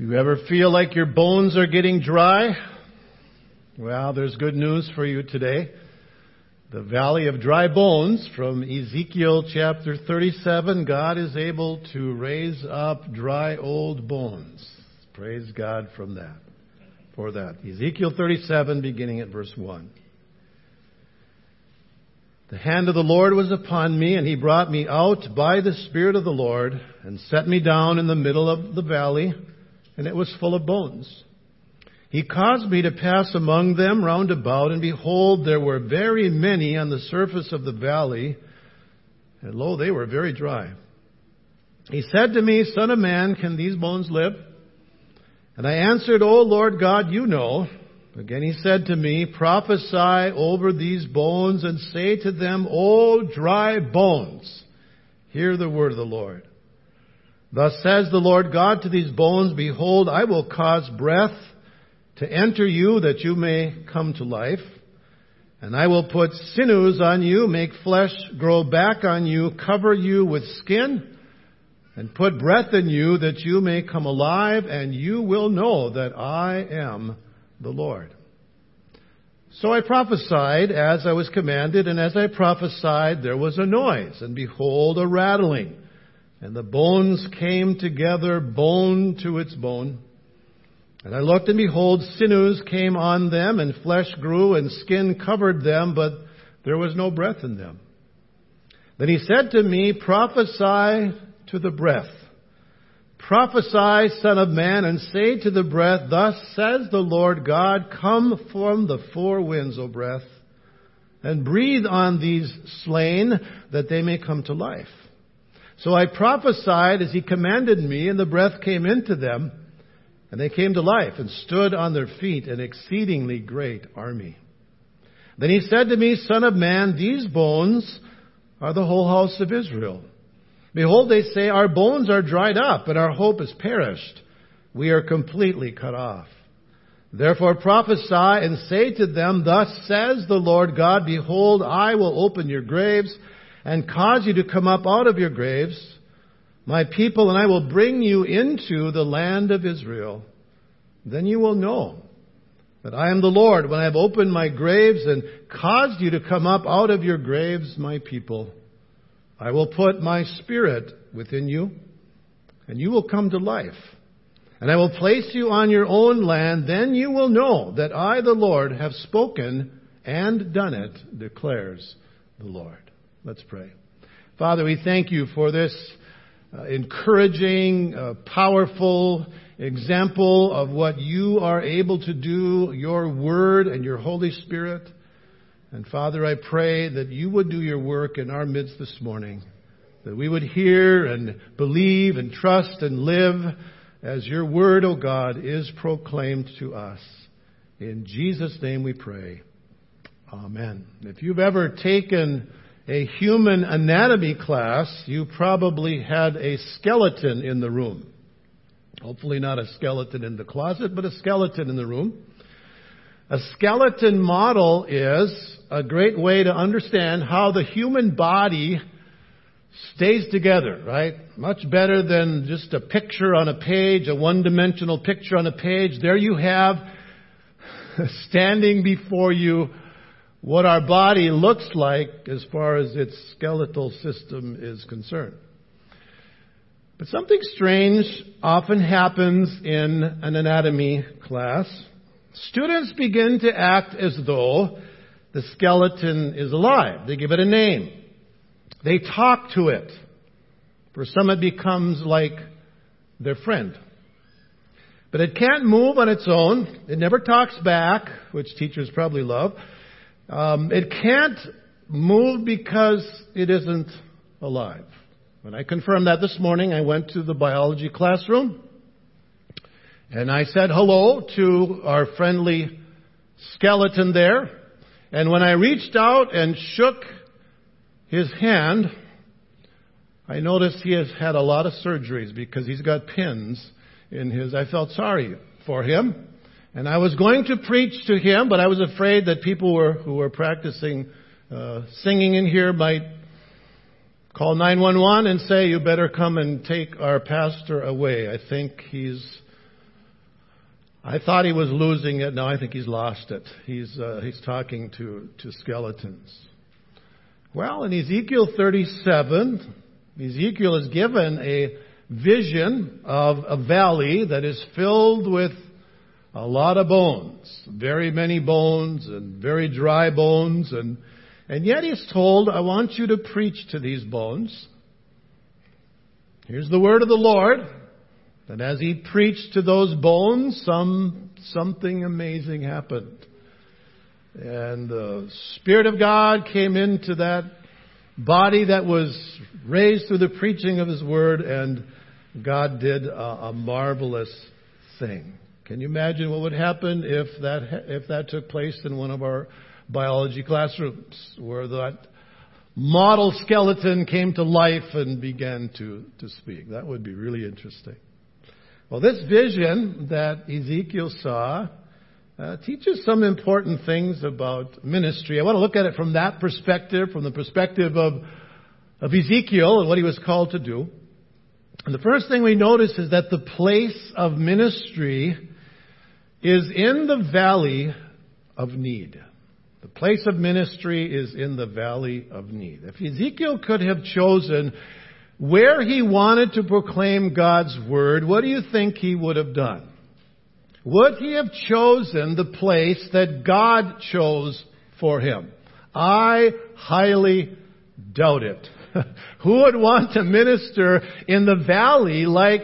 Do you ever feel like your bones are getting dry? Well, there's good news for you today. The valley of dry bones from Ezekiel chapter 37, God is able to raise up dry old bones. Praise God from that. For that. Ezekiel 37 beginning at verse 1. The hand of the Lord was upon me, and he brought me out by the Spirit of the Lord, and set me down in the middle of the valley, and it was full of bones. He caused me to pass among them round about, and behold, there were very many on the surface of the valley, and lo, they were very dry. He said to me, Son of man, can these bones live? And I answered, O Lord God, you know. Again he said to me, Prophesy over these bones and say to them, O dry bones, hear the word of the Lord. Thus says the Lord God to these bones, Behold, I will cause breath to enter you that you may come to life. And I will put sinews on you, make flesh grow back on you, cover you with skin, and put breath in you that you may come alive, and you will know that I am the Lord. So I prophesied as I was commanded, and as I prophesied, there was a noise, and behold, a rattling. And the bones came together, bone to its bone. And I looked, and behold, sinews came on them, and flesh grew, and skin covered them, but there was no breath in them. Then he said to me, Prophesy to the breath Prophesy, Son of Man, and say to the breath, Thus says the Lord God, Come from the four winds, O breath, and breathe on these slain, that they may come to life. So I prophesied as he commanded me, and the breath came into them, and they came to life, and stood on their feet, an exceedingly great army. Then he said to me, Son of man, these bones are the whole house of Israel. Behold, they say, Our bones are dried up, and our hope is perished. We are completely cut off. Therefore prophesy and say to them, Thus says the Lord God, Behold, I will open your graves and cause you to come up out of your graves, my people, and I will bring you into the land of Israel. Then you will know that I am the Lord when I have opened my graves and caused you to come up out of your graves, my people. I will put my spirit within you, and you will come to life. And I will place you on your own land. Then you will know that I, the Lord, have spoken and done it, declares the Lord. Let's pray. Father, we thank you for this uh, encouraging, uh, powerful example of what you are able to do, your word and your Holy Spirit. And Father, I pray that you would do your work in our midst this morning, that we would hear and believe and trust and live as your word, O oh God, is proclaimed to us. In Jesus' name we pray. Amen. If you've ever taken a human anatomy class, you probably had a skeleton in the room. Hopefully not a skeleton in the closet, but a skeleton in the room. A skeleton model is a great way to understand how the human body stays together, right? Much better than just a picture on a page, a one-dimensional picture on a page. There you have standing before you what our body looks like as far as its skeletal system is concerned. But something strange often happens in an anatomy class. Students begin to act as though the skeleton is alive. They give it a name. They talk to it. For some, it becomes like their friend. But it can't move on its own. It never talks back, which teachers probably love. Um, it can't move because it isn't alive. When I confirmed that this morning, I went to the biology classroom and I said hello to our friendly skeleton there. And when I reached out and shook his hand, I noticed he has had a lot of surgeries because he's got pins in his. I felt sorry for him. And I was going to preach to him, but I was afraid that people were, who were practicing uh, singing in here might call 911 and say, you better come and take our pastor away. I think he's I thought he was losing it. Now I think he's lost it. He's, uh, he's talking to, to skeletons. Well, in Ezekiel 37, Ezekiel is given a vision of a valley that is filled with a lot of bones, very many bones and very dry bones and and yet he's told, I want you to preach to these bones. Here's the word of the Lord. And as he preached to those bones, some, something amazing happened. And the Spirit of God came into that body that was raised through the preaching of his word, and God did a, a marvelous thing. Can you imagine what would happen if that, if that took place in one of our biology classrooms where that model skeleton came to life and began to, to speak. That would be really interesting. Well, this vision that Ezekiel saw uh, teaches some important things about ministry. I want to look at it from that perspective, from the perspective of, of Ezekiel and what he was called to do. And the first thing we notice is that the place of ministry is in the valley of need. The place of ministry is in the valley of need. If Ezekiel could have chosen where he wanted to proclaim God's word, what do you think he would have done? Would he have chosen the place that God chose for him? I highly doubt it. Who would want to minister in the valley like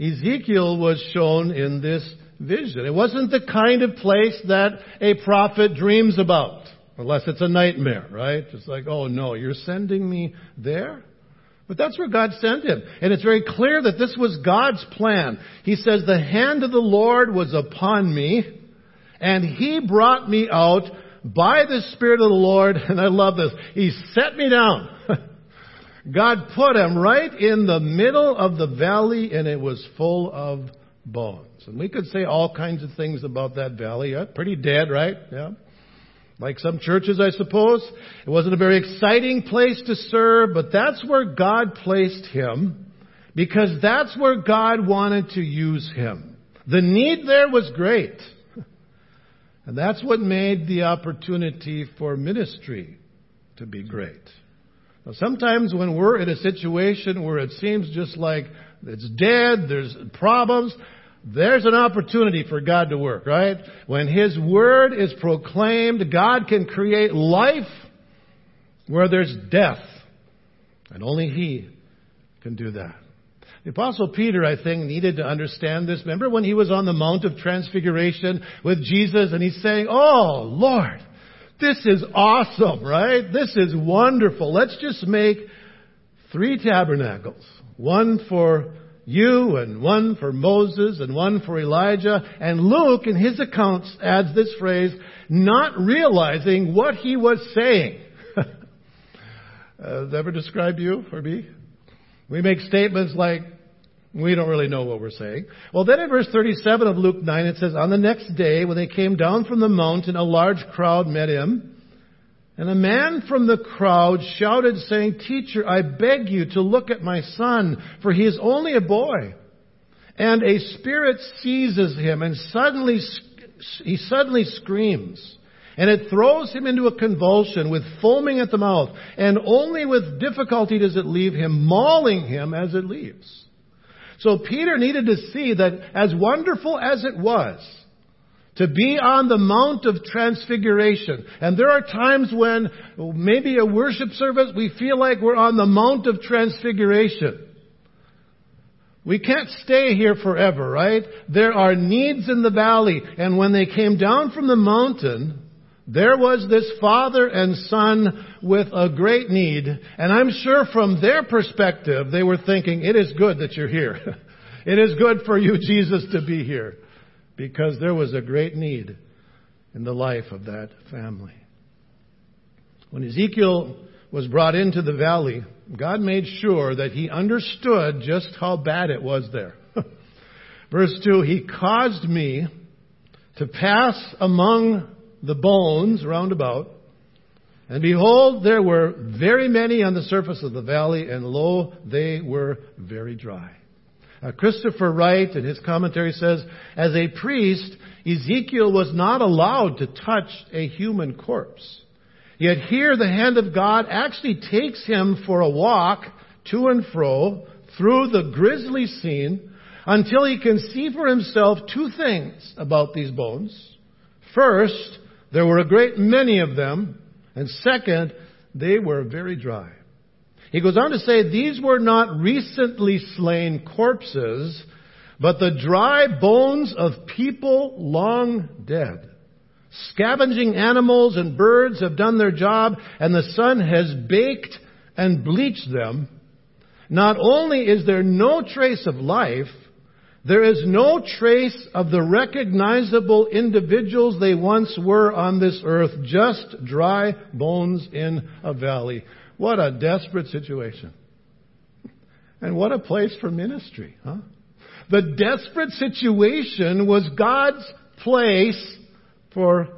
Ezekiel was shown in this vision. It wasn't the kind of place that a prophet dreams about. Unless it's a nightmare, right? It's like, oh no, you're sending me there? But that's where God sent him. And it's very clear that this was God's plan. He says, the hand of the Lord was upon me, and he brought me out by the Spirit of the Lord, and I love this. He set me down. God put him right in the middle of the valley, and it was full of bones. And we could say all kinds of things about that valley. Yeah, pretty dead, right? Yeah. Like some churches, I suppose. It wasn't a very exciting place to serve, but that's where God placed him because that's where God wanted to use him. The need there was great. And that's what made the opportunity for ministry to be great. Now, sometimes when we're in a situation where it seems just like it's dead, there's problems, there's an opportunity for God to work, right? When His Word is proclaimed, God can create life where there's death. And only He can do that. The Apostle Peter, I think, needed to understand this. Remember when he was on the Mount of Transfiguration with Jesus and he's saying, Oh, Lord, this is awesome, right? This is wonderful. Let's just make three tabernacles. One for you and one for Moses and one for Elijah. And Luke, in his accounts, adds this phrase, not realizing what he was saying. uh, ever describe you or me? We make statements like, we don't really know what we're saying. Well, then in verse 37 of Luke 9, it says, On the next day, when they came down from the mountain, a large crowd met him. And a man from the crowd shouted, saying, Teacher, I beg you to look at my son, for he is only a boy. And a spirit seizes him, and suddenly he suddenly screams. And it throws him into a convulsion with foaming at the mouth, and only with difficulty does it leave him, mauling him as it leaves. So Peter needed to see that as wonderful as it was, to be on the Mount of Transfiguration. And there are times when maybe a worship service, we feel like we're on the Mount of Transfiguration. We can't stay here forever, right? There are needs in the valley. And when they came down from the mountain, there was this father and son with a great need. And I'm sure from their perspective, they were thinking, it is good that you're here. it is good for you, Jesus, to be here because there was a great need in the life of that family. When Ezekiel was brought into the valley, God made sure that he understood just how bad it was there. Verse 2, He caused me to pass among the bones round about, and behold, there were very many on the surface of the valley, and lo, they were very dry. Uh, Christopher Wright, in his commentary, says, as a priest, Ezekiel was not allowed to touch a human corpse. Yet here the hand of God actually takes him for a walk to and fro through the grisly scene until he can see for himself two things about these bones. First, there were a great many of them, and second, they were very dry. He goes on to say these were not recently slain corpses, but the dry bones of people long dead. Scavenging animals and birds have done their job, and the sun has baked and bleached them. Not only is there no trace of life, there is no trace of the recognizable individuals they once were on this earth, just dry bones in a valley. What a desperate situation. And what a place for ministry, huh? The desperate situation was God's place for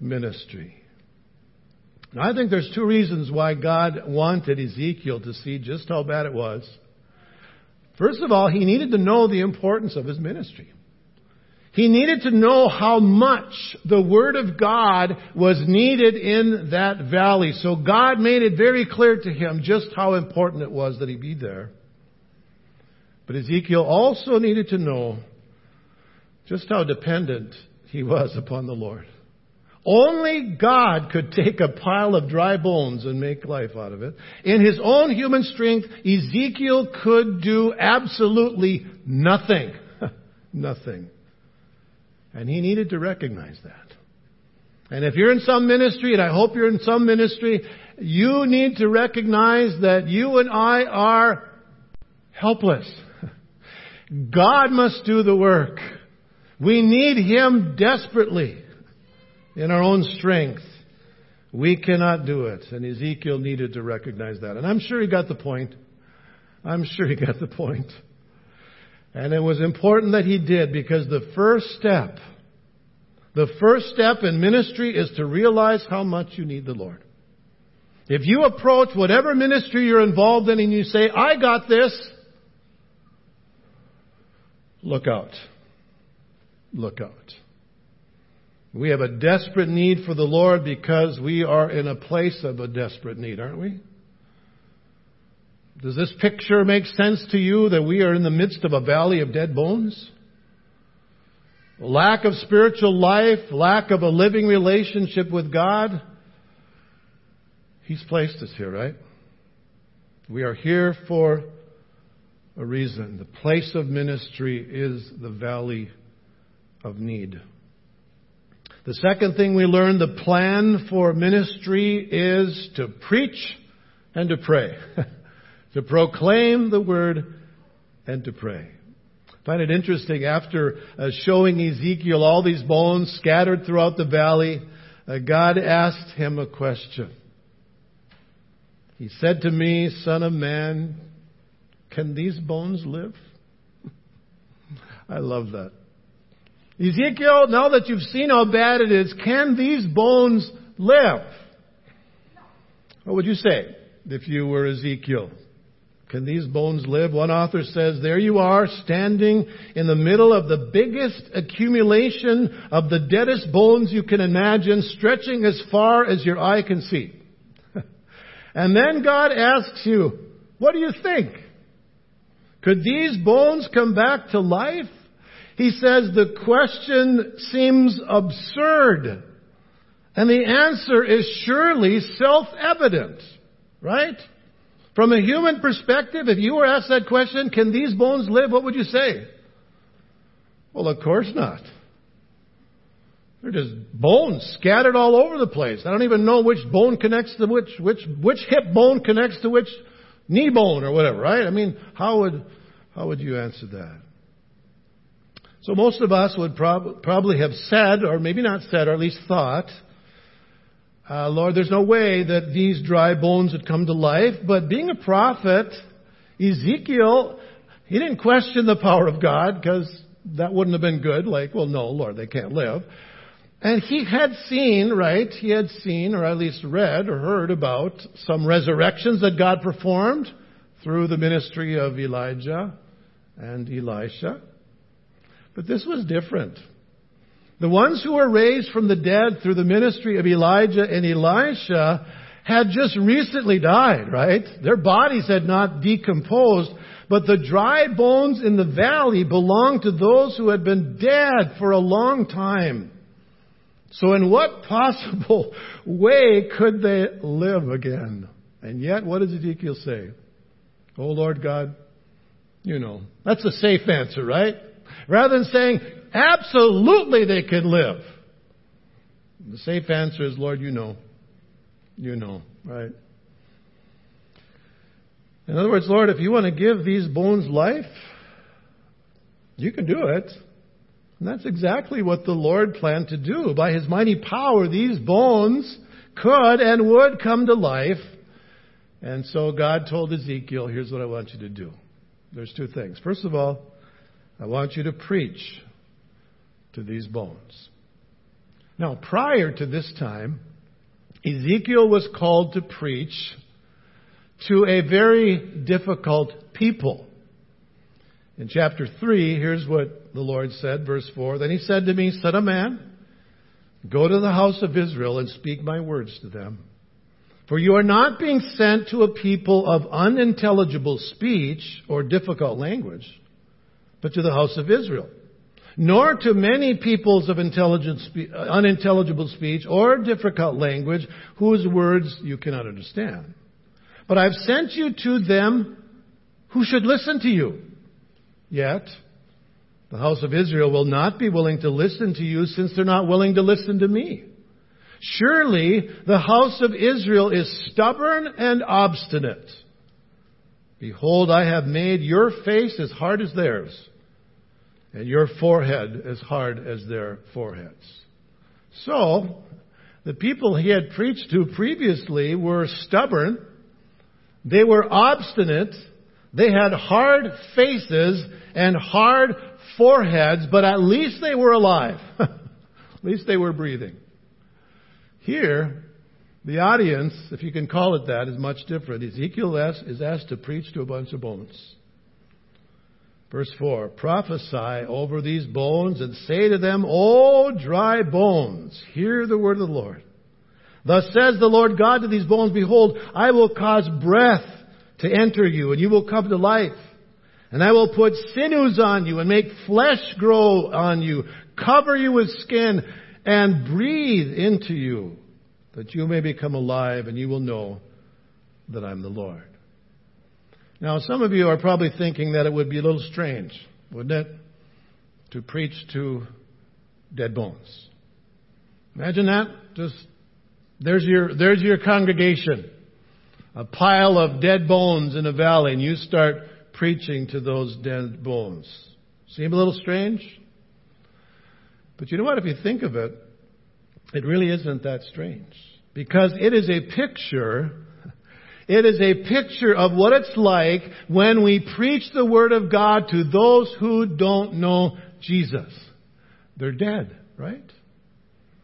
ministry. I think there's two reasons why God wanted Ezekiel to see just how bad it was. First of all, he needed to know the importance of his ministry. He needed to know how much the Word of God was needed in that valley. So God made it very clear to him just how important it was that he be there. But Ezekiel also needed to know just how dependent he was upon the Lord. Only God could take a pile of dry bones and make life out of it. In his own human strength, Ezekiel could do absolutely nothing. nothing. And he needed to recognize that. And if you're in some ministry, and I hope you're in some ministry, you need to recognize that you and I are helpless. God must do the work. We need Him desperately in our own strength. We cannot do it. And Ezekiel needed to recognize that. And I'm sure he got the point. I'm sure he got the point. And it was important that he did because the first step the first step in ministry is to realize how much you need the Lord. If you approach whatever ministry you're involved in and you say, I got this, look out. Look out. We have a desperate need for the Lord because we are in a place of a desperate need, aren't we? Does this picture make sense to you that we are in the midst of a valley of dead bones? lack of spiritual life, lack of a living relationship with God, He's placed us here, right? We are here for a reason. The place of ministry is the valley of need. The second thing we learn, the plan for ministry is to preach and to pray. to proclaim the word and to pray I find it interesting after uh, showing Ezekiel all these bones scattered throughout the valley, uh, God asked him a question. He said to me, Son of man, can these bones live? I love that. Ezekiel, now that you've seen how bad it is, can these bones live? What would you say if you were Ezekiel? Can these bones live? One author says, there you are, standing in the middle of the biggest accumulation of the deadest bones you can imagine, stretching as far as your eye can see. and then God asks you, what do you think? Could these bones come back to life? He says the question seems absurd. And the answer is surely self-evident, right? From a human perspective, if you were asked that question, can these bones live? What would you say? Well, of course not. They're just bones scattered all over the place. I don't even know which bone connects to which, which, which hip bone connects to which knee bone or whatever, right? I mean, how would, how would you answer that? So most of us would prob- probably have said, or maybe not said, or at least thought, uh, Lord, there's no way that these dry bones would come to life. But being a prophet, Ezekiel, he didn't question the power of God because that wouldn't have been good. Like, well, no, Lord, they can't live. And he had seen, right? He had seen, or at least read or heard about some resurrections that God performed through the ministry of Elijah and Elisha. But this was different. The ones who were raised from the dead through the ministry of Elijah and Elisha had just recently died, right? Their bodies had not decomposed, but the dry bones in the valley belonged to those who had been dead for a long time. So in what possible way could they live again? And yet, what does Ezekiel say? Oh Lord God, you know. That's a safe answer, right? Rather than saying, absolutely they could live. The safe answer is, Lord, you know. You know, right? In other words, Lord, if you want to give these bones life, you can do it. And that's exactly what the Lord planned to do. By His mighty power, these bones could and would come to life. And so God told Ezekiel, here's what I want you to do. There's two things. First of all, I want you to preach to these bones. Now, prior to this time, Ezekiel was called to preach to a very difficult people. In chapter 3, here's what the Lord said, verse 4. Then he said to me, Son of man, go to the house of Israel and speak my words to them. For you are not being sent to a people of unintelligible speech or difficult language, but to the house of Israel. Nor to many peoples of uh, unintelligible speech or difficult language whose words you cannot understand. But I've sent you to them who should listen to you. Yet, the house of Israel will not be willing to listen to you since they're not willing to listen to me. Surely the house of Israel is stubborn and obstinate. Behold, I have made your face as hard as theirs, and your forehead as hard as their foreheads. So, the people he had preached to previously were stubborn, they were obstinate, they had hard faces and hard foreheads, but at least they were alive. at least they were breathing. Here, the audience, if you can call it that, is much different. Ezekiel is asked to preach to a bunch of bones. Verse 4 Prophesy over these bones and say to them, O dry bones, hear the word of the Lord. Thus says the Lord God to these bones, Behold, I will cause breath to enter you, and you will come to life. And I will put sinews on you and make flesh grow on you, cover you with skin, and breathe into you, that you may become alive and you will know that I'm the Lord. Now, some of you are probably thinking that it would be a little strange, wouldn't it, to preach to dead bones. Imagine that. Just there's your there's your congregation a pile of dead bones in a valley and you start preaching to those dead bones. Seem a little strange? But you know what? If you think of it, it really isn't that strange. Because it is a picture, it is a picture of what it's like when we preach the Word of God to those who don't know Jesus. They're dead, right?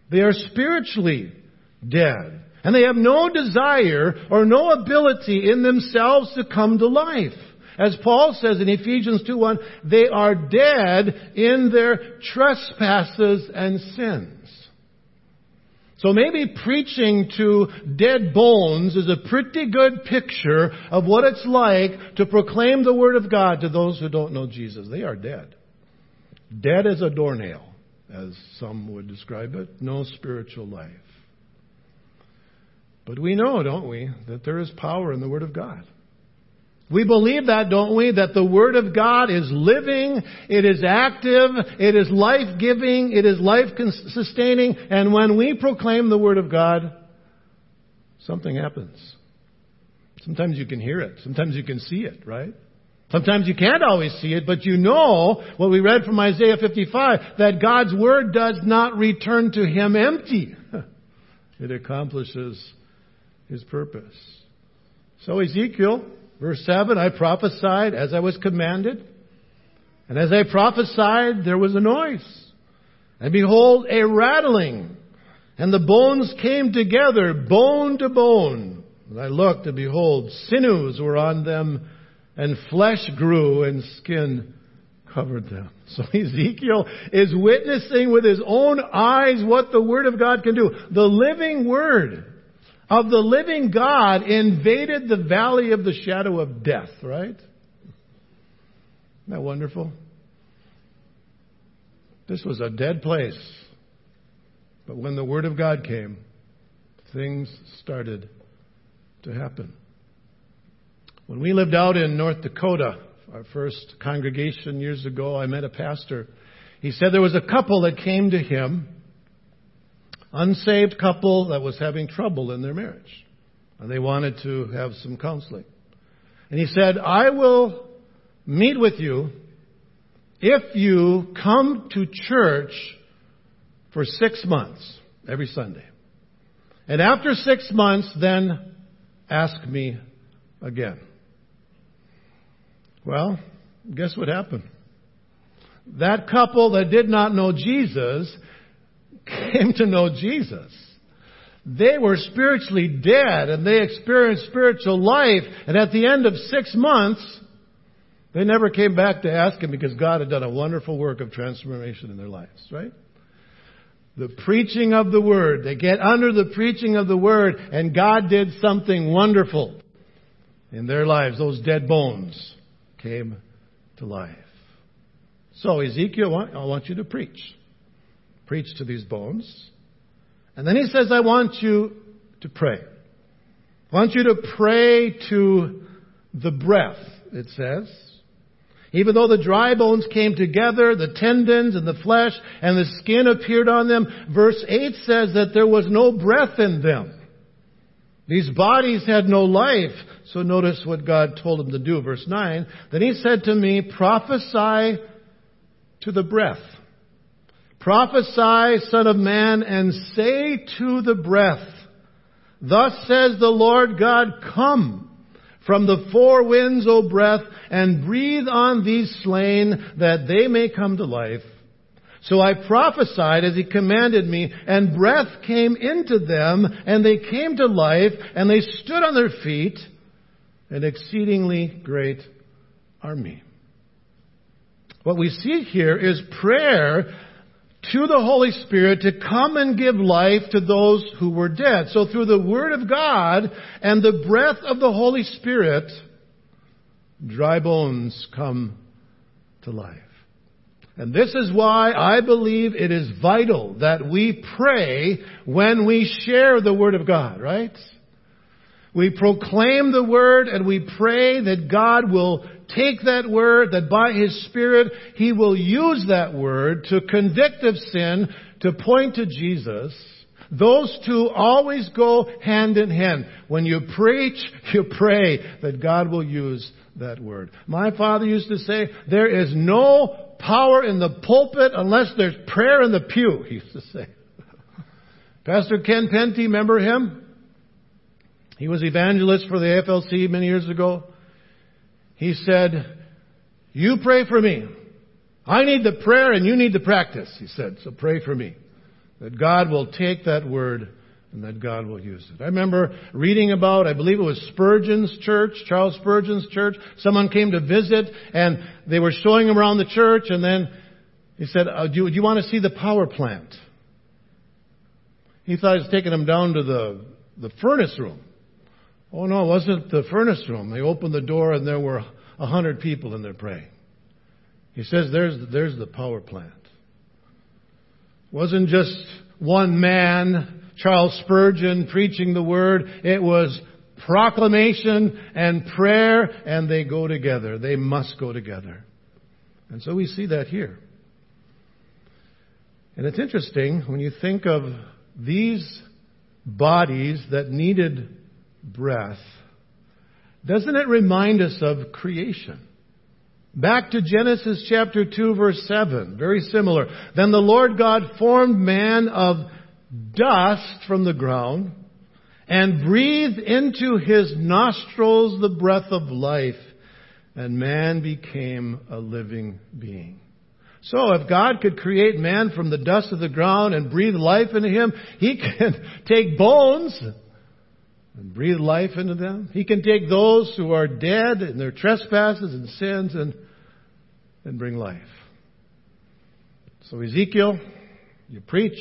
They are spiritually dead. And they have no desire or no ability in themselves to come to life. As Paul says in Ephesians 2:1, they are dead in their trespasses and sins. So maybe preaching to dead bones is a pretty good picture of what it's like to proclaim the Word of God to those who don't know Jesus. They are dead. Dead as a doornail, as some would describe it. No spiritual life. But we know, don't we, that there is power in the Word of God. We believe that, don't we? That the Word of God is living, it is active, it is life giving, it is life sustaining, and when we proclaim the Word of God, something happens. Sometimes you can hear it, sometimes you can see it, right? Sometimes you can't always see it, but you know what we read from Isaiah 55, that God's Word does not return to Him empty. It accomplishes his purpose. So Ezekiel, verse 7, I prophesied as I was commanded. And as I prophesied, there was a noise. And behold, a rattling. And the bones came together, bone to bone. And I looked, and behold, sinews were on them, and flesh grew, and skin covered them. So Ezekiel is witnessing with his own eyes what the Word of God can do. The living Word of the living God invaded the valley of the shadow of death, right? Isn't that wonderful? This was a dead place. But when the Word of God came, things started to happen. When we lived out in North Dakota, our first congregation years ago, I met a pastor. He said there was a couple that came to him, unsaved couple that was having trouble in their marriage. And they wanted to have some counseling. And he said, I will meet with you if you come to church for six months every Sunday. And after six months, then ask me again. Well, guess what happened? That couple that did not know Jesus came to know Jesus. They were spiritually dead and they experienced spiritual life. And at the end of six months, they never came back to ask him because God had done a wonderful work of transformation in their lives, right? The preaching of the Word. They get under the preaching of the Word and God did something wonderful in their lives. Those dead bones came to life. So Ezekiel, I want you to preach. Preach to these bones. And then he says, I want you to pray. I want you to pray to the breath, it says. Even though the dry bones came together, the tendons and the flesh and the skin appeared on them, verse 8 says that there was no breath in them. These bodies had no life. So notice what God told him to do. Verse 9. Then he said to me, prophesy to the breath. Prophesy, son of man, and say to the breath, Thus says the Lord God, come from the four winds, O breath, and breathe on these slain that they may come to life. So I prophesied as he commanded me, and breath came into them, and they came to life, and they stood on their feet, an exceedingly great army. What we see here is prayer to the Holy Spirit to come and give life to those who were dead. So through the Word of God and the breath of the Holy Spirit, dry bones come to life. And this is why I believe it is vital that we pray when we share the Word of God, right? We proclaim the Word and we pray that God will take that Word, that by His Spirit He will use that Word to convict of sin, to point to Jesus. Those two always go hand in hand. When you preach, you pray that God will use that word. My father used to say, there is no power in the pulpit unless there's prayer in the pew, he used to say. Pastor Ken Penty, remember him? He was evangelist for the AFLC many years ago. He said, you pray for me. I need the prayer and you need the practice, he said, so pray for me. That God will take that word and that God will use it. I remember reading about, I believe it was Spurgeon's church, Charles Spurgeon's church. Someone came to visit and they were showing him around the church and then he said, uh, do, you, do you want to see the power plant? He thought he was taking him down to the, the furnace room. Oh no, it wasn't the furnace room. They opened the door and there were a hundred people in there praying. He says, there's, there's the power plant. It wasn't just one man Charles Spurgeon preaching the word. It was proclamation and prayer, and they go together. They must go together. And so we see that here. And it's interesting when you think of these bodies that needed breath, doesn't it remind us of creation? Back to Genesis chapter 2 verse 7, very similar. Then the Lord God formed man of dust from the ground and breathed into his nostrils the breath of life, and man became a living being. So if God could create man from the dust of the ground and breathe life into him, he can take bones and breathe life into them. He can take those who are dead in their trespasses and sins and, and bring life. So Ezekiel, you preach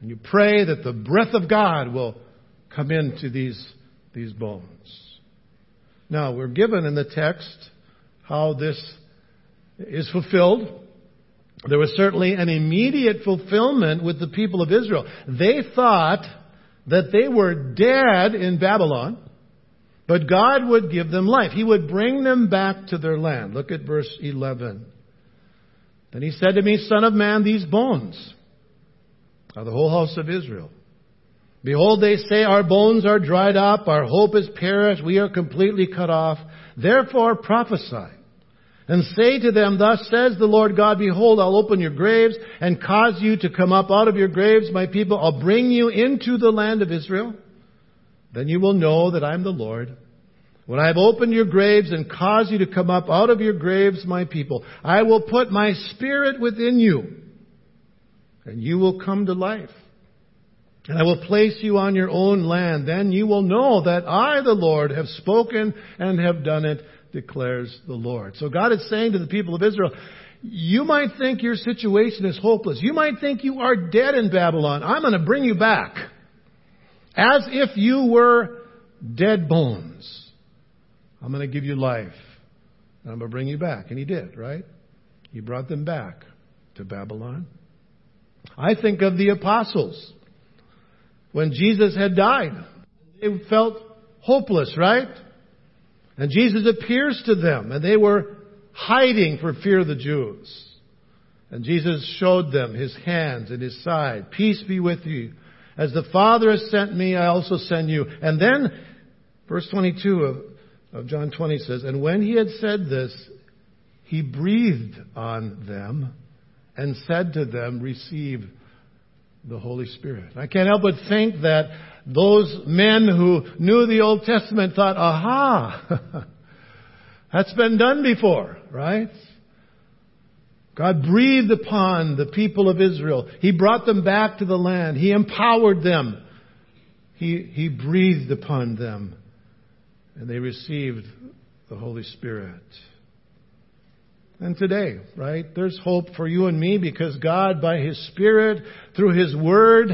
and you pray that the breath of God will come into these, these bones. Now, we're given in the text how this is fulfilled. There was certainly an immediate fulfillment with the people of Israel. They thought that they were dead in Babylon, but God would give them life. He would bring them back to their land. Look at verse 11. Then he said to me, Son of man, these bones are the whole house of Israel. Behold, they say, Our bones are dried up, our hope is perished, we are completely cut off. Therefore prophesy and say to them, Thus says the Lord God, Behold, I'll open your graves and cause you to come up out of your graves, my people. I'll bring you into the land of Israel. Then you will know that I'm the Lord. When I have opened your graves and caused you to come up out of your graves, my people, I will put my spirit within you, and you will come to life. And I will place you on your own land. Then you will know that I, the Lord, have spoken and have done it declares the Lord. So God is saying to the people of Israel, you might think your situation is hopeless. You might think you are dead in Babylon. I'm going to bring you back. As if you were dead bones. I'm going to give you life. And I'm going to bring you back. And he did, right? He brought them back to Babylon. I think of the apostles. When Jesus had died, they felt hopeless, right? And Jesus appears to them, and they were hiding for fear of the Jews. And Jesus showed them his hands and his side. Peace be with you. As the Father has sent me, I also send you. And then, verse 22 of, of John 20 says, And when he had said this, he breathed on them and said to them, Receive the Holy Spirit. I can't help but think that those men who knew the Old Testament thought, aha, that's been done before, right? God breathed upon the people of Israel. He brought them back to the land. He empowered them. He, he breathed upon them. And they received the Holy Spirit. And today, right, there's hope for you and me because God, by His Spirit, through His Word,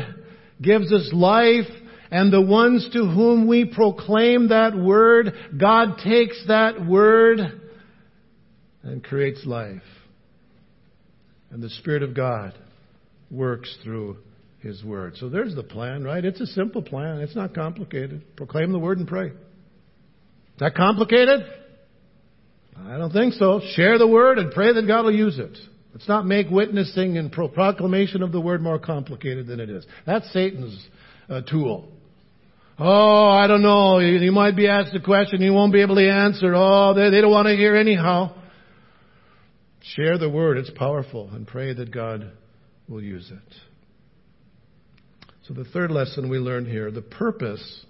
gives us life and the ones to whom we proclaim that word, God takes that word and creates life. And the Spirit of God works through His word. So there's the plan, right? It's a simple plan. It's not complicated. Proclaim the word and pray. Is that complicated? I don't think so. Share the word and pray that God will use it. Let's not make witnessing and proclamation of the word more complicated than it is. That's Satan's uh, tool. Oh, I don't know. You, might be asked a question you won't be able to answer. Oh, they, they don't want to hear anyhow. Share the word. It's powerful and pray that God will use it. So the third lesson we learn here, the purpose,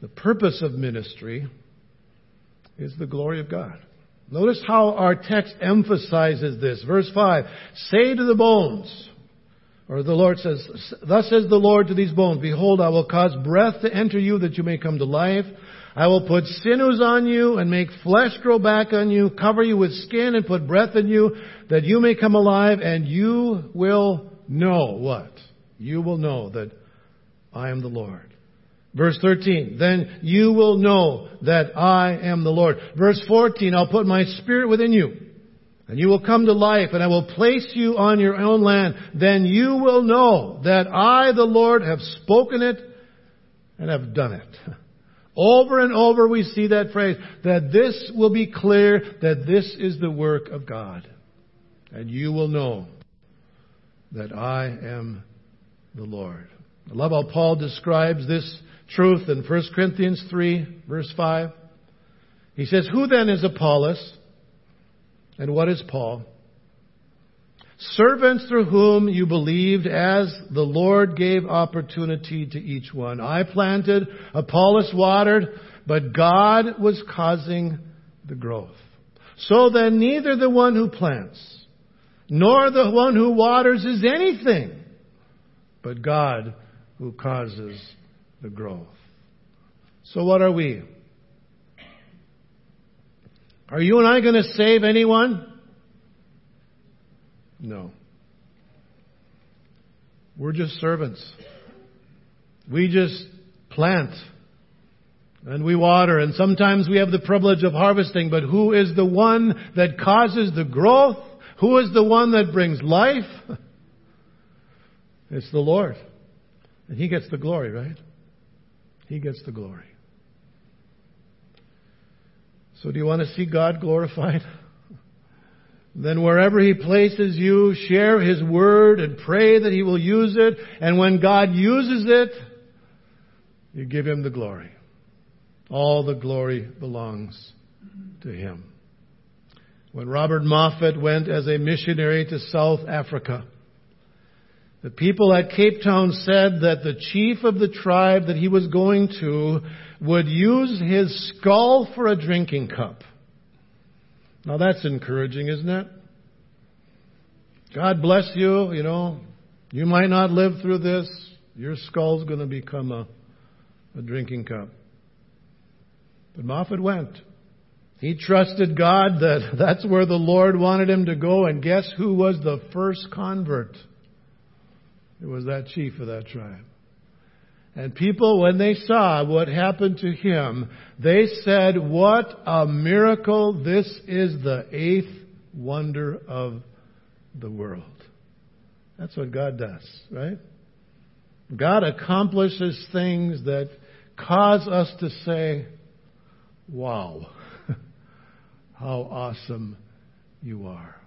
the purpose of ministry is the glory of God. Notice how our text emphasizes this. Verse 5, say to the bones, or the Lord says, Thus says the Lord to these bones, Behold, I will cause breath to enter you that you may come to life. I will put sinews on you and make flesh grow back on you, cover you with skin and put breath in you that you may come alive and you will know what? You will know that I am the Lord. Verse 13, then you will know that I am the Lord. Verse 14, I'll put my spirit within you and you will come to life, and I will place you on your own land. Then you will know that I, the Lord, have spoken it and have done it. Over and over we see that phrase, that this will be clear that this is the work of God. And you will know that I am the Lord. I love how Paul describes this truth in 1 Corinthians 3, verse 5. He says, Who then is Apollos? And what is Paul? Servants through whom you believed as the Lord gave opportunity to each one. I planted, Apollos watered, but God was causing the growth. So then neither the one who plants nor the one who waters is anything, but God who causes the growth. So what are we? Are you and I going to save anyone? No. We're just servants. We just plant and we water and sometimes we have the privilege of harvesting, but who is the one that causes the growth? Who is the one that brings life? It's the Lord. And He gets the glory, right? He gets the glory. So do you want to see God glorified? Then wherever He places you, share His Word and pray that He will use it. And when God uses it, you give Him the glory. All the glory belongs to Him. When Robert Moffat went as a missionary to South Africa, the people at Cape Town said that the chief of the tribe that he was going to would use his skull for a drinking cup. Now that's encouraging, isn't it? God bless you, you know. You might not live through this. Your skull's going to become a, a drinking cup. But Moffat went. He trusted God that that's where the Lord wanted him to go, and guess who was the first convert? It was that chief of that tribe. And people, when they saw what happened to him, they said, What a miracle! This is the eighth wonder of the world. That's what God does, right? God accomplishes things that cause us to say, Wow, how awesome you are.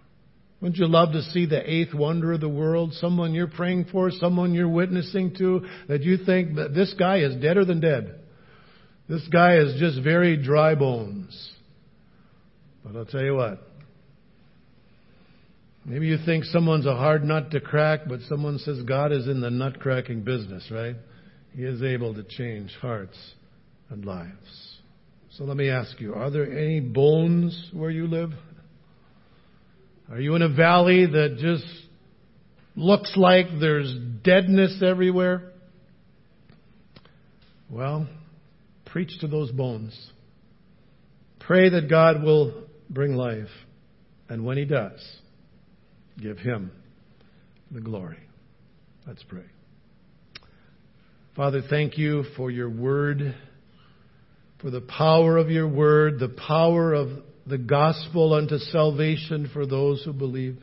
Wouldn't you love to see the eighth wonder of the world? Someone you're praying for, someone you're witnessing to, that you think that this guy is deader than dead. This guy is just very dry bones. But I'll tell you what. Maybe you think someone's a hard nut to crack, but someone says God is in the nut cracking business, right? He is able to change hearts and lives. So let me ask you, are there any bones where you live? Are you in a valley that just looks like there's deadness everywhere? Well, preach to those bones. Pray that God will bring life. And when He does, give Him the glory. Let's pray. Father, thank you for your word, for the power of your word, the power of the gospel unto salvation for those who believe.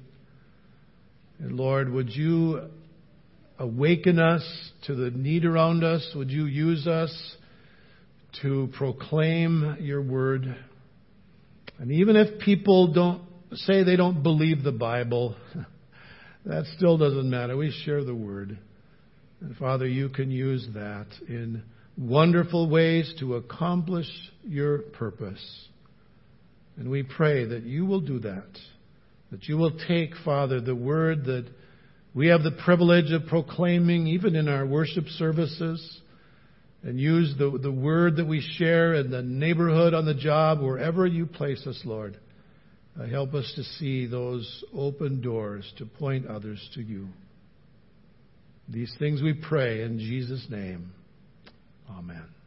And Lord, would you awaken us to the need around us? Would you use us to proclaim your word? And even if people don't say they don't believe the Bible, that still doesn't matter. We share the word. And Father, you can use that in wonderful ways to accomplish your purpose. And we pray that you will do that. That you will take, Father, the word that we have the privilege of proclaiming even in our worship services and use the, the word that we share in the neighborhood, on the job, wherever you place us, Lord. Uh, help us to see those open doors to point others to you. These things we pray in Jesus' name. Amen.